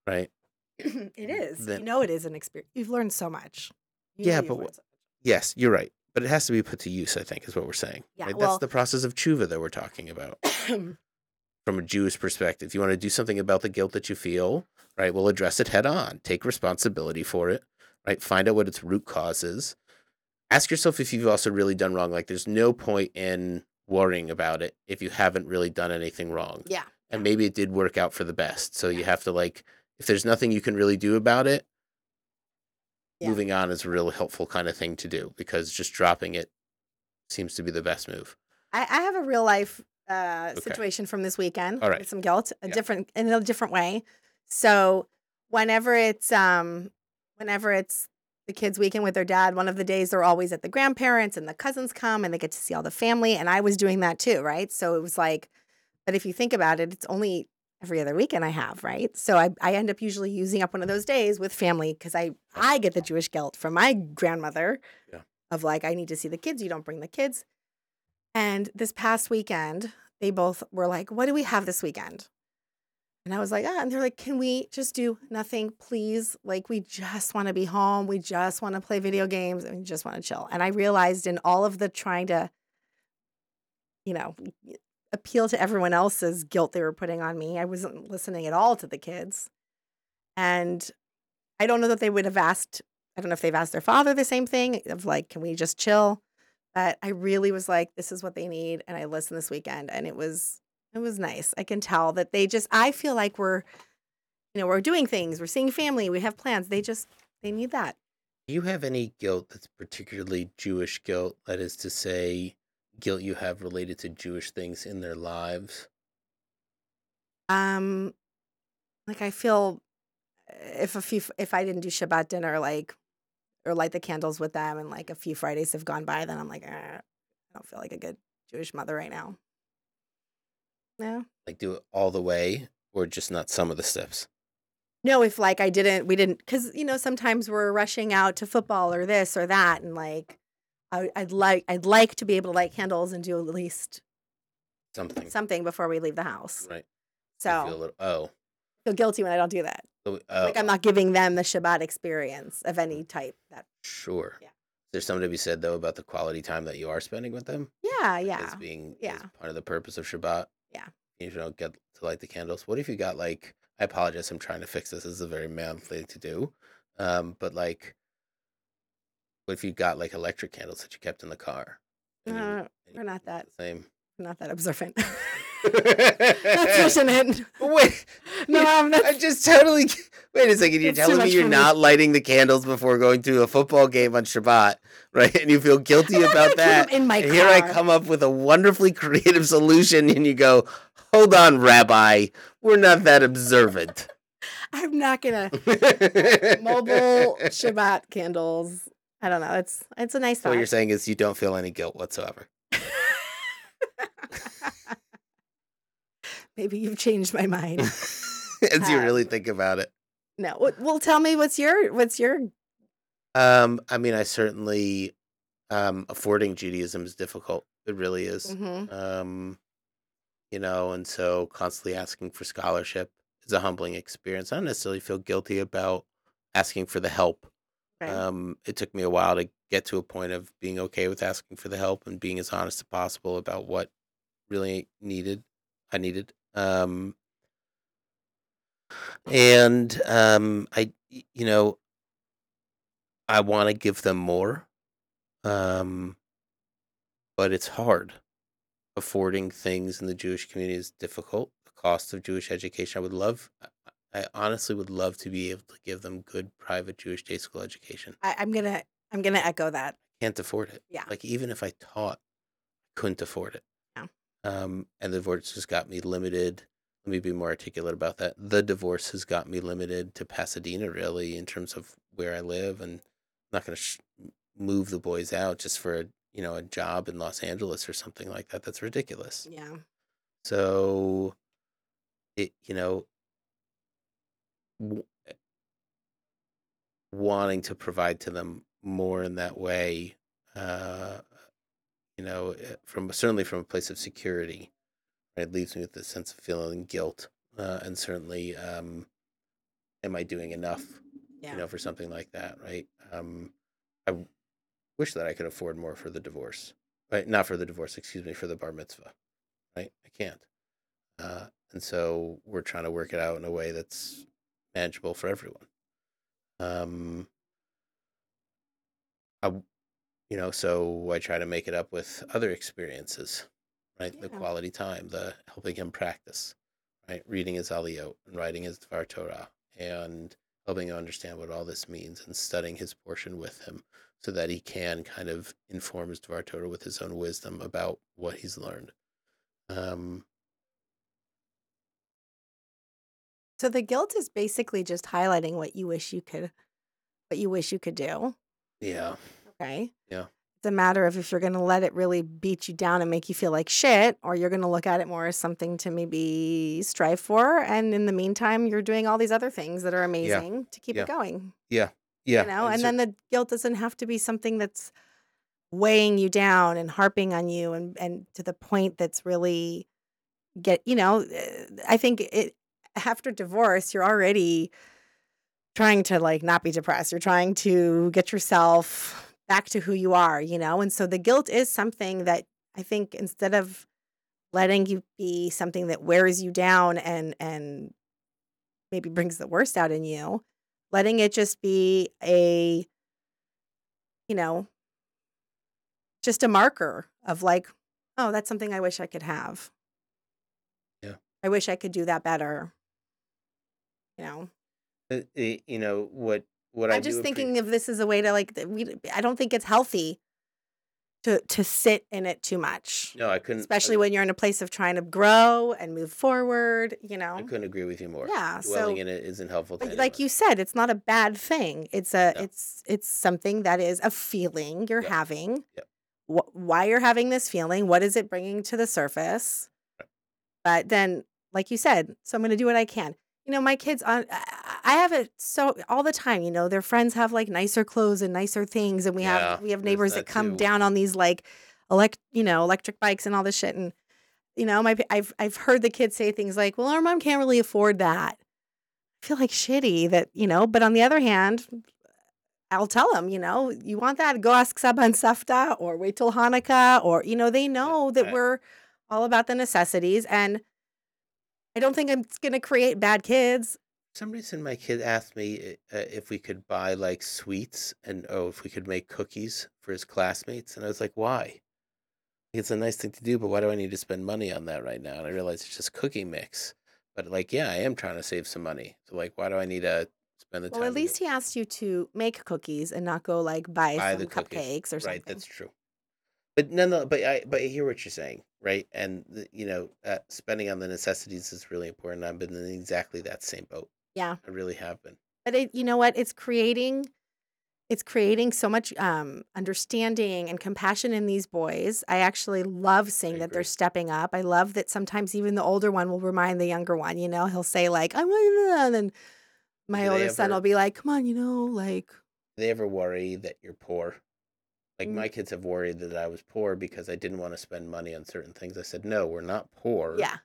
right? [clears throat] it is. Then- you know, it is an experience. You've learned so much. You Yeah, but learned wh- so Yes, you're right. But it has to be put to use, I think, is what we're saying. Yeah, right? well- That's the process of tshuva that we're talking about. [coughs] from a Jewish perspective. You want to do something about the guilt that you feel, right? We'll address it head on. Take responsibility for it, right? Find out what its root cause is. Ask yourself if you've also really done wrong. Like, there's no point in worrying about it if you haven't really done anything wrong. yeah. And maybe it did work out for the best. So you have to, like, if there's nothing you can really do about it, Yeah. moving on is a real helpful kind of thing to do because just dropping it seems to be the best move. I, I have a real life uh, Okay. situation from this weekend All right. with some guilt, a Yeah. different in a different way. So whenever it's um whenever it's the kids' weekend with their dad, one of the days they're always at the grandparents and the cousins come and they get to see all the family. And I was doing that too, right? So it was like, but if you think about it, it's only every other weekend I have, right? So I, I end up usually using up one of those days with family because I I get the Jewish guilt from my grandmother Yeah. of like I need to see the kids. You don't bring the kids. And this past weekend, they both were like, What do we have this weekend? And I was like, Ah, and they're like, Can we just do nothing, please? Like, we just want to be home. We just want to play video games and we just want to chill. And I realized in all of the trying to, you know, appeal to everyone else's guilt they were putting on me, I wasn't listening at all to the kids. And I don't know that they would have asked, I don't know if they've asked their father the same thing of like, Can we just chill? But I really was like, this is what they need. And I listened this weekend and it was it was nice. I can tell that they just I feel like we're, you know, we're doing things, we're seeing family, we have plans. They just they need that. Do you have any guilt that's particularly Jewish guilt? That is to say, guilt you have related to Jewish things in their lives? Um like I feel if a few if I didn't do Shabbat dinner like or light the candles with them and like a few Fridays have gone by, then I'm like, "Eh, I don't feel like a good Jewish mother right now. No. Like, do it all the way, or just not some of the steps? No, if like I didn't, we didn't, because you know sometimes we're rushing out to football or this or that, and like I, I'd like I'd like to be able to light candles and do at least Something. something before we leave the house. Right. So You feel a little, oh. feel guilty when I don't do that. So, oh. Like I'm not giving them the Shabbat experience of any type. That Sure. Yeah. There's something to be said, though, about the quality time that you are spending with them. yeah, like, yeah, As being yeah. as part of the purpose of Shabbat. Yeah. You don't get to light the candles. What if you got, like, I apologize, I'm trying to fix this. This is a very man thing to do. Um, but, like, what if you got, like, electric candles that you kept in the car? And you- Uh, and you we're not that the same. I'm not that observant. [laughs] That's pushing it. Wait, [laughs] No, um, that's, I just totally. Wait a second. You're It's too telling me much you're for me. not lighting the candles before going to a football game on Shabbat, right? And you feel guilty I'm [laughs] not about that. in my and here I car. come up with a wonderfully creative solution, and you go, "Hold on, Rabbi, we're not that observant." I'm not gonna mobile Shabbat candles. I don't know. It's it's a nice So what you're saying is you don't feel any guilt whatsoever. [laughs] Maybe you've changed my mind. [laughs] As you Uh, really think about it. No, well, tell me what's your what's your Um, I mean, I certainly um affording Judaism is difficult. It really is. Mhm. Um, you know, and so constantly asking for scholarship is a humbling experience. I don't necessarily feel guilty about asking for the help. Right? Um, it took me a while to get to a point of being okay with asking for the help and being as honest as possible about what really needed I needed. Um, and um, I, you know, I want to give them more, um, but it's hard. Affording things in the Jewish community is difficult. The cost of Jewish education, I would love. I honestly would love to be able to give them good private Jewish day school education. I, I'm gonna I'm gonna echo that. Can't afford it. Yeah. Like even if I taught, couldn't afford it. Yeah. Um, and the divorce has got me limited. Let me be more articulate about that. The divorce has got me limited to Pasadena, really, in terms of where I live, and I'm not going to sh- move the boys out just for a you know a job in Los Angeles or something like that. That's ridiculous. Yeah. So, it you know, w- wanting to provide to them more in that way, uh, you know, eh, from certainly from a place of security, it leaves me with this sense of feeling guilt, uh, and certainly, um, am I doing enough, Yeah. you know, for something like that, right? Um, I w- wish that I could afford more for the divorce, right? Not for the divorce, excuse me, for the bar mitzvah, right? I can't. Uh, and so we're trying to work it out in a way that's manageable for everyone. Um, I, you know, so I try to make it up with other experiences, right? The quality time, the helping him practice, right? Reading his Aliyot and writing his Dvar Torah and helping him understand what all this means and studying his portion with him so that he can kind of inform his Dvar Torah with his own wisdom about what he's learned. Um, So the guilt is basically just highlighting what you wish you could what you wish you could do. yeah. Okay. Yeah. It's a matter of if you're going to let it really beat you down and make you feel like shit, or you're going to look at it more as something to maybe strive for. And in the meantime, you're doing all these other things that are amazing to keep Yeah. it going. Yeah. Yeah. You know, and so- then the guilt doesn't have to be something that's weighing you down and harping on you and, and to the point that's really get, you know, eh, I think it after divorce, you're already trying to like not be depressed. You're trying to get yourself back to who you are, you know? And so the guilt is something that I think instead of letting you be something that wears you down and and maybe brings the worst out in you, letting it just be a you know, just a marker of like, oh, that's something I wish I could have. Yeah. I wish I could do that better. You know, Uh, eh, you know what what I I'm do just thinking of this as a way to like we I don't think it's healthy to to sit in it too much. no, I couldn't. Especially I, when you're in a place of trying to grow and move forward, you know. I couldn't agree with you more. Yeah, dwelling so- in it isn't helpful. To like anyone. you said, it's not a bad thing. It's a No. it's it's something that is a feeling you're Yep. having. Yep. Wh- why you're having this feeling? What is it bringing to the surface? Right. But then, like you said, so I'm going to do what I can. You know, my kids on. I I have it so all the time. You know, their friends have like nicer clothes and nicer things, and we Yeah, have we have neighbors that that come too. down on these like elect you know electric bikes and all this shit and you know my I've I've heard the kids say things like well our mom can't really afford that I feel like shitty that you know but on the other hand I'll tell them you know you want that go ask Saba and Safta or wait till Hanukkah or you know they know that right. we're all about the necessities and I don't think I'm going to create bad kids For some reason my kid asked me uh, if we could buy like sweets and oh if we could make cookies for his classmates and I was like why It's a nice thing to do, but why do I need to spend money on that right now? And I realized it's just cookie mix. But like, yeah, I am trying to save some money. So like, why do I need to spend the Well, time Well at least he asked you to make cookies and not go like buy buy some cupcakes or something Right, that's true. But no, no, but I but I hear what you're saying, right? And the, you know, uh, spending on the necessities is really important. I've been in exactly that same boat. Yeah. I really have been. But it, you know what? It's creating it's creating so much um, understanding and compassion in these boys. I actually love seeing that they're stepping up. I love that sometimes even the older one will remind the younger one. You know, he'll say like, "I'm," and then my Do older son will be like, "Come on, you know, like." they ever worry that you're poor? Like Mm. my kids have worried that I was poor because I didn't want to spend money on certain things. I said, "No, we're not poor. Yeah,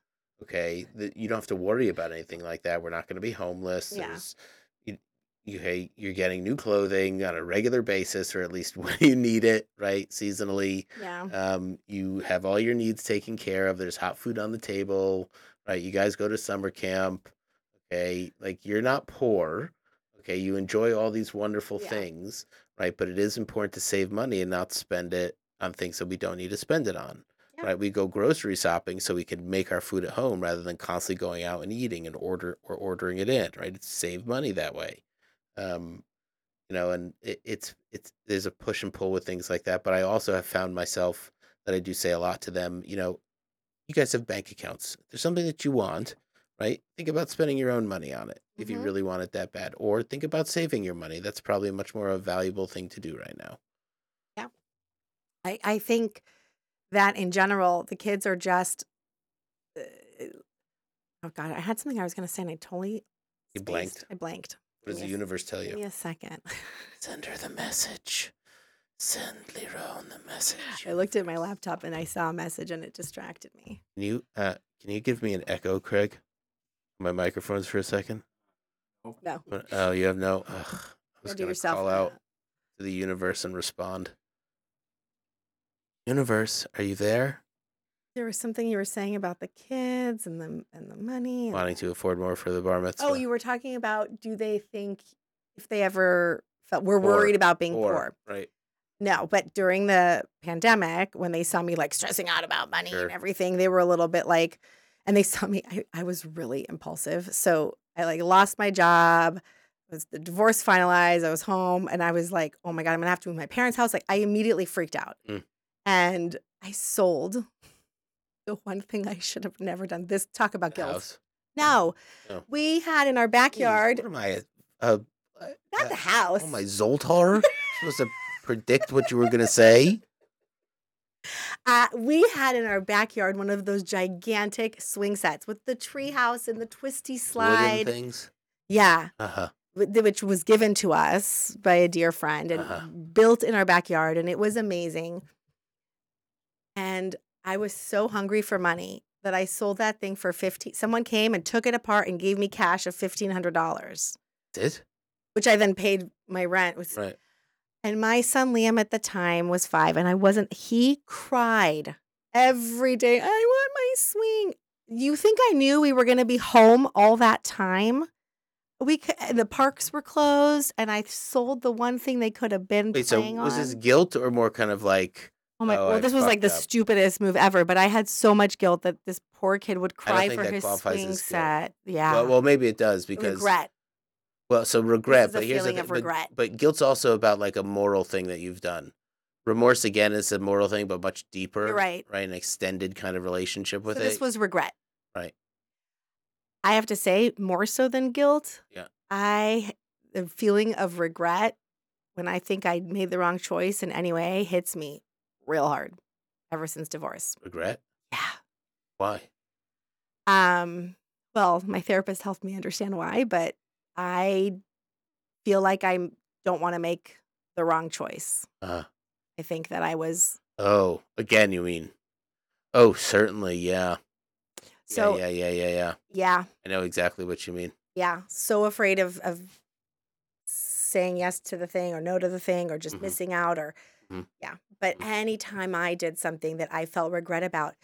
Okay, that you don't have to worry about anything like that. We're not going to be homeless. Yeah. There's you you hey, you're getting new clothing on a regular basis or at least [laughs] when you need it, right? Seasonally. yeah, Um, you have all your needs taken care of. There's hot food on the table, right? You guys go to summer camp. Okay, like you're not poor. Okay, you enjoy all these wonderful Yeah. things, right? But it is important to save money and not spend it on things that we don't need to spend it on. Yeah. Right? We go grocery shopping so we can make our food at home rather than constantly going out and eating and order or ordering it in, right? It's save money that way. Um, you know, and it, it's it's there's a push and pull with things like that. But I also have found myself that I do say a lot to them. You know, you guys have bank accounts. If there's something that you want, right? Think about spending your own money on it if you Mhm. really want it that bad, or think about saving your money. That's probably a much more a valuable thing to do right now. Yeah. I I think that in general, the kids are just. Uh, oh God, I had something I was going to say and I totally. You spaced. blanked. I blanked. What does the universe tell you? Give me a second. Send her the message. Send Leeron the message. I looked at my laptop and I saw a message and it distracted me. Can you uh can you give me an echo, Craig? On My microphones for a second. No, What- Oh, you have no. Ugh, I was go do gonna yourself. call one. out to the universe and respond. Universe, are you there? There was something you were saying about the kids and the and the money. And Wanting to afford more for the bar mitzvah. oh, you were talking about do they think if they ever felt we're Poor. worried about being Poor, poor? right? No, but during the pandemic, when they saw me like stressing out about money Sure. and everything, they were a little bit like, and they saw me, I, I was really impulsive. So I like lost my job, was the divorce finalized, I was home, and I was like, oh my God, I'm gonna have to move my parents' house. Like I immediately freaked out. Mm. And I sold [laughs] the one thing I should have never done. This talk about The guilt. house. No. No. We had in our Jeez, backyard, What am I? Uh, not uh, the house. Oh my Zoltar? [laughs] supposed to predict what you were gonna say? Uh, we had in our backyard one of those gigantic swing sets with the tree house and the twisty slide Wooden things. Yeah, Uh huh. which was given to us by a dear friend and Uh-huh. built in our backyard, and it was amazing. And I was so hungry for money that I sold that thing for fifteen. Someone came and took it apart and gave me cash of fifteen hundred dollars, Did which I then paid my rent. with right? And my son Liam at the time was five, and I wasn't. He cried every day. I want my swing. You think I knew we were going to be home all that time? We eh, the parks were closed, and I sold the one thing they could have been Wait, so was on. this guilt or more kind of like? oh my! oh, well, I this was like the up. stupidest move ever. But I had so much guilt that this poor kid would cry for his swing set. Yeah, Well, well, maybe it does because regret. Well, so regret, but here's the feeling thing, of but- regret. But, guilt's also about like a moral thing that you've done. Remorse again is a moral thing, but much deeper. You're right. Right, an extended kind of relationship with so it. this was regret. Right. I have to say, more so than guilt. Yeah. I the feeling of regret when I think I made the wrong choice in any way hits me real hard ever since divorce. regret. Yeah. Why? Um, well, my therapist helped me understand why, but I feel like I don't want to make the wrong choice. Uh, I think that I was oh, again, you mean? Oh, certainly, yeah. so yeah, yeah, yeah, yeah, yeah. yeah, I know exactly what you mean. yeah, so afraid of of saying yes to the thing or no to the thing or just Mhm. missing out or Mhm. yeah. But Mhm. anytime I did something that I felt regret about,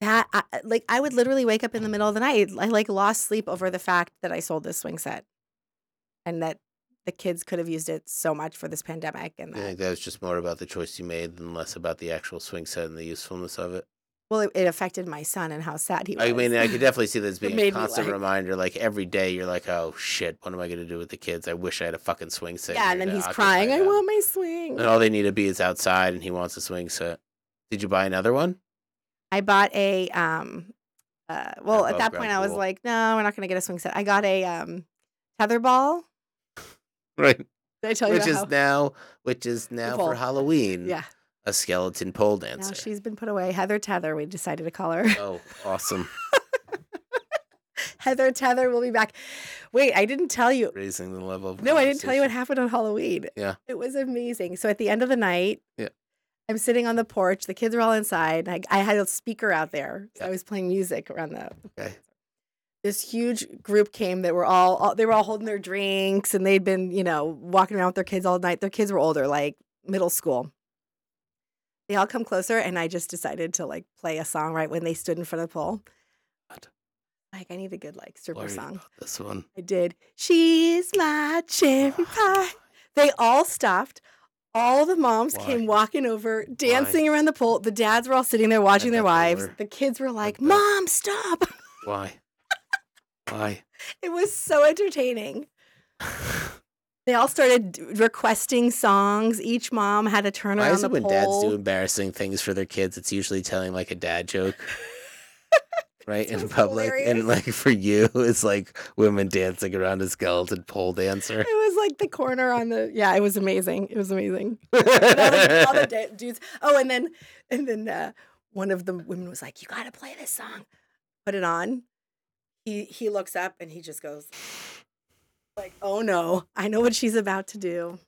that I, like I would literally wake up in the middle of the night. I like lost sleep over the fact that I sold this swing set, and that the kids could have used it so much for this pandemic and I think that was just more about the choice you made than less about the actual swing set and the usefulness of it. well it, it affected my son and how sad he was. I mean, I could definitely see this [laughs] being a constant like- reminder. Like every day, you're like, "Oh shit, what am I going to do with the kids? I wish I had a fucking swing set." yeah, and then he's crying, I them." want my swing. And all they need to be is outside, and he wants a swing set. Did you buy another one? I bought a um uh well at that point I was like, no, we're not gonna get a swing set. I got a um tetherball. [laughs] Right. Did I tell you Which is how- now, which is now for Halloween. yeah. A skeleton pole dancer. Now she's been put away. Heather Tether, we decided to call her. Oh, awesome! [laughs] Heather Tether will be back. Wait, I didn't tell you. Raising the level. Of No, I didn't tell you what happened on Halloween. Yeah. It was amazing. So at the end of the night, Yeah. I'm sitting on the porch. The kids are all inside. I, I had a speaker out there. So Yeah. I was playing music around the. Okay. This huge group came that were all, all they were all holding their drinks and they'd been, you know, walking around with their kids all night. Their kids were older, like middle school. They all come closer and I just decided to like play a song right when they stood in front of the pole. Like I need a good like stripper song. this one. I did. She's my cherry [laughs] pie. They all stopped. All the moms came walking over, dancing around the pole. The dads were all sitting there watching their wives. were. The kids were like. Mom, stop. [laughs] Why? Why? It was so entertaining. [laughs] They all started requesting songs. Each mom had a turn Why around is the it when pole. dads do embarrassing things for their kids, it's usually telling like a dad joke, [laughs] right? In public. hilarious. And like for you, [laughs] it's like women dancing around a skeleton pole dancer. It was like the corner on the. Yeah, it was amazing. It was amazing. [laughs] All the, all the dudes. Oh, and then and then uh, one of the women was like, "You got to play this song." Put it on. He he looks up and he just goes, like, "Oh no, I know what she's about to do."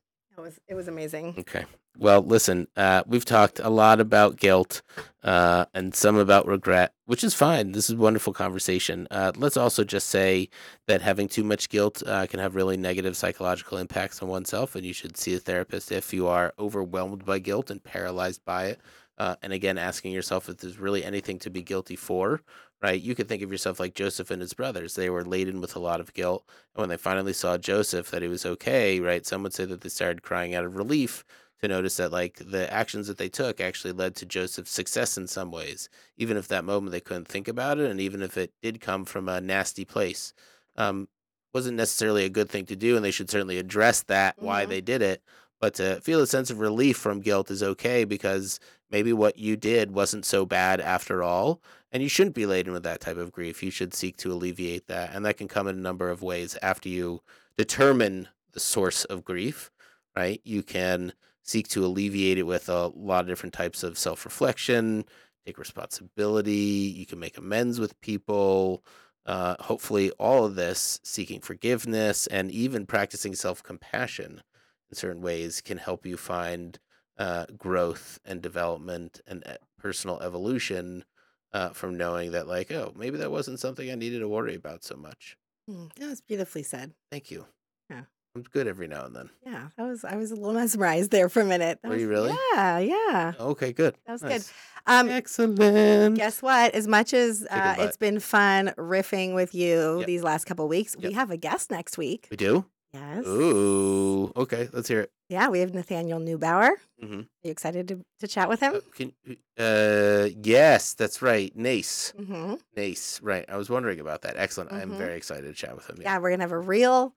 It was it was amazing. Okay. Well, listen, uh, we've talked a lot about guilt uh, and some about regret, which is fine. This is wonderful conversation. Uh, let's also just say that having too much guilt uh, can have really negative psychological impacts on oneself, and you should see a therapist if you are overwhelmed by guilt and paralyzed by it. Uh, and again, asking yourself if there's really anything to be guilty for, right? You could think of yourself like Joseph and his brothers. They were laden with a lot of guilt. And when they finally saw Joseph that he was okay, right? Some would say that they started crying out of relief to notice that like the actions that they took actually led to Joseph's success in some ways, even if that moment they couldn't think about it, and even if it did come from a nasty place, um, wasn't necessarily a good thing to do, and they should certainly address that why Mhm. they did it. But to feel a sense of relief from guilt is okay because maybe what you did wasn't so bad after all, and you shouldn't be laden with that type of grief. You should seek to alleviate that, and that can come in a number of ways after you determine the source of grief. Right, you can seek to alleviate it with a lot of different types of self reflection, take responsibility. You can make amends with people. Uh, hopefully, all of this, seeking forgiveness and even practicing self compassion in certain ways, can help you find uh, growth and development and uh, personal evolution uh, from knowing that, like, oh, maybe that wasn't something I needed to worry about so much. Mm, That was beautifully said. Thank you. Yeah. I'm good every now and then. Yeah, that was I was a little [laughs] mesmerized there for a minute. That Were was- you really? Yeah, yeah. Okay, good. That was Nice. good. Um, Excellent. Guess what? As much as uh, it's been fun riffing with you Yep. these last couple weeks, we have a guest next week. We do? Yes. Ooh. Okay, let's hear it. Yeah, we have Nathaniel Neubauer. Mhm. Are you excited to, to chat with him? Uh, can, uh, yes, that's right. Nace. hmm Nace. Right. I was wondering about that. Excellent. I'm Mhm. very excited to chat with him. Yeah, we're gonna have a real,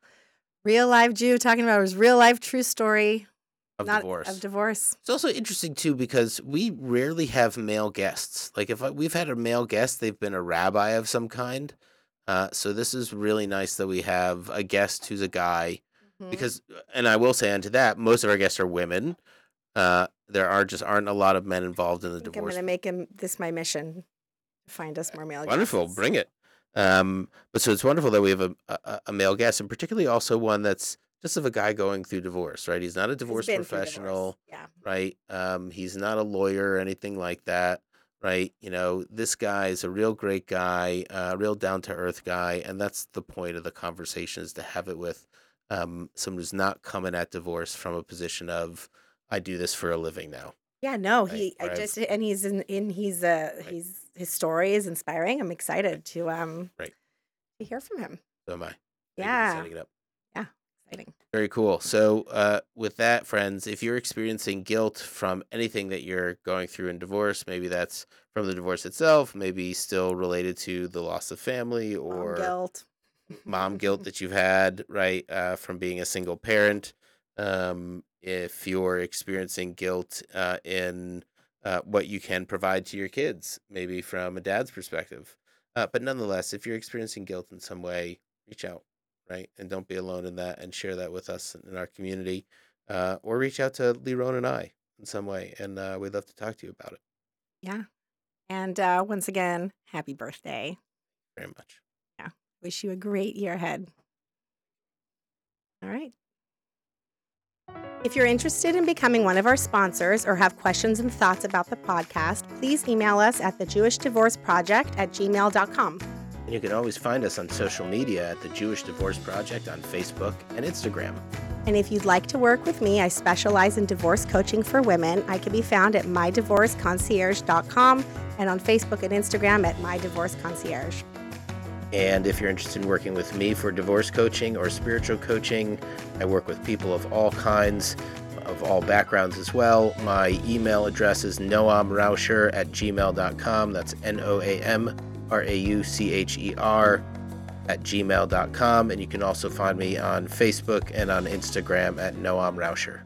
real live Jew talking about his real life true story Of not divorce. of divorce. It's also interesting too because we rarely have male guests. Like if I, we've had a male guest, they've been a rabbi of some kind. Uh, so this is really nice that we have a guest who's a guy Mhm. because, and I will say unto that, most of our guests are women. Uh, there are just aren't a lot of men involved in the I think I'm gonna make him this my mission find us more male. Wonderful, guests. bring it. Um, but so it's wonderful that we have a, a a male guest, and particularly also one that's just of a guy going through divorce. Right, he's not a divorce professional. divorce. Yeah. right? Um, he's not a lawyer or anything like that, right? You know, this guy is a real great guy, a real down to earth guy, and that's the point of the conversation is to have it with um, someone who's not coming at divorce from a position of I do this for a living now. Yeah, no, Right, he I just and he's in, in he's uh Right. he's his story is inspiring. I'm excited to um Right. to hear from him. So am I. Thank you for Yeah. setting it up. Exciting. Very cool. So, uh, with that, friends, if you're experiencing guilt from anything that you're going through in divorce, maybe that's from the divorce itself, maybe still related to the loss of family or Mom guilt. mom guilt [laughs] that you've had, right, uh, from being a single parent. Um, if you're experiencing guilt uh, in uh, what you can provide to your kids, maybe from a dad's perspective. Uh, but nonetheless, if you're experiencing guilt in some way, reach out, right? And don't be alone in that and share that with us in our community. Uh, or reach out to Ron and I in some way. And uh, we'd love to talk to you about it Yeah. And uh, once again, happy birthday. very much. Yeah. Wish you a great year ahead. All right. If you're interested in becoming one of our sponsors or have questions and thoughts about the podcast, please email us at the Jewish Divorce Project at gmail.com. And you can always find us on social media at the Jewish Divorce Project on Facebook and Instagram. And if you'd like to work with me, I specialize in divorce coaching for women. I can be found at mydivorceconcierge.com and on Facebook and Instagram at mydivorceconcierge. And if you're interested in working with me for divorce coaching or spiritual coaching, I work with people of all kinds, of all backgrounds as well. My email address is noamraucher at gmail.com. That's N O A M R A U C H E R at gmail.com. And you can also find me on Facebook and on Instagram at Noam Raucher.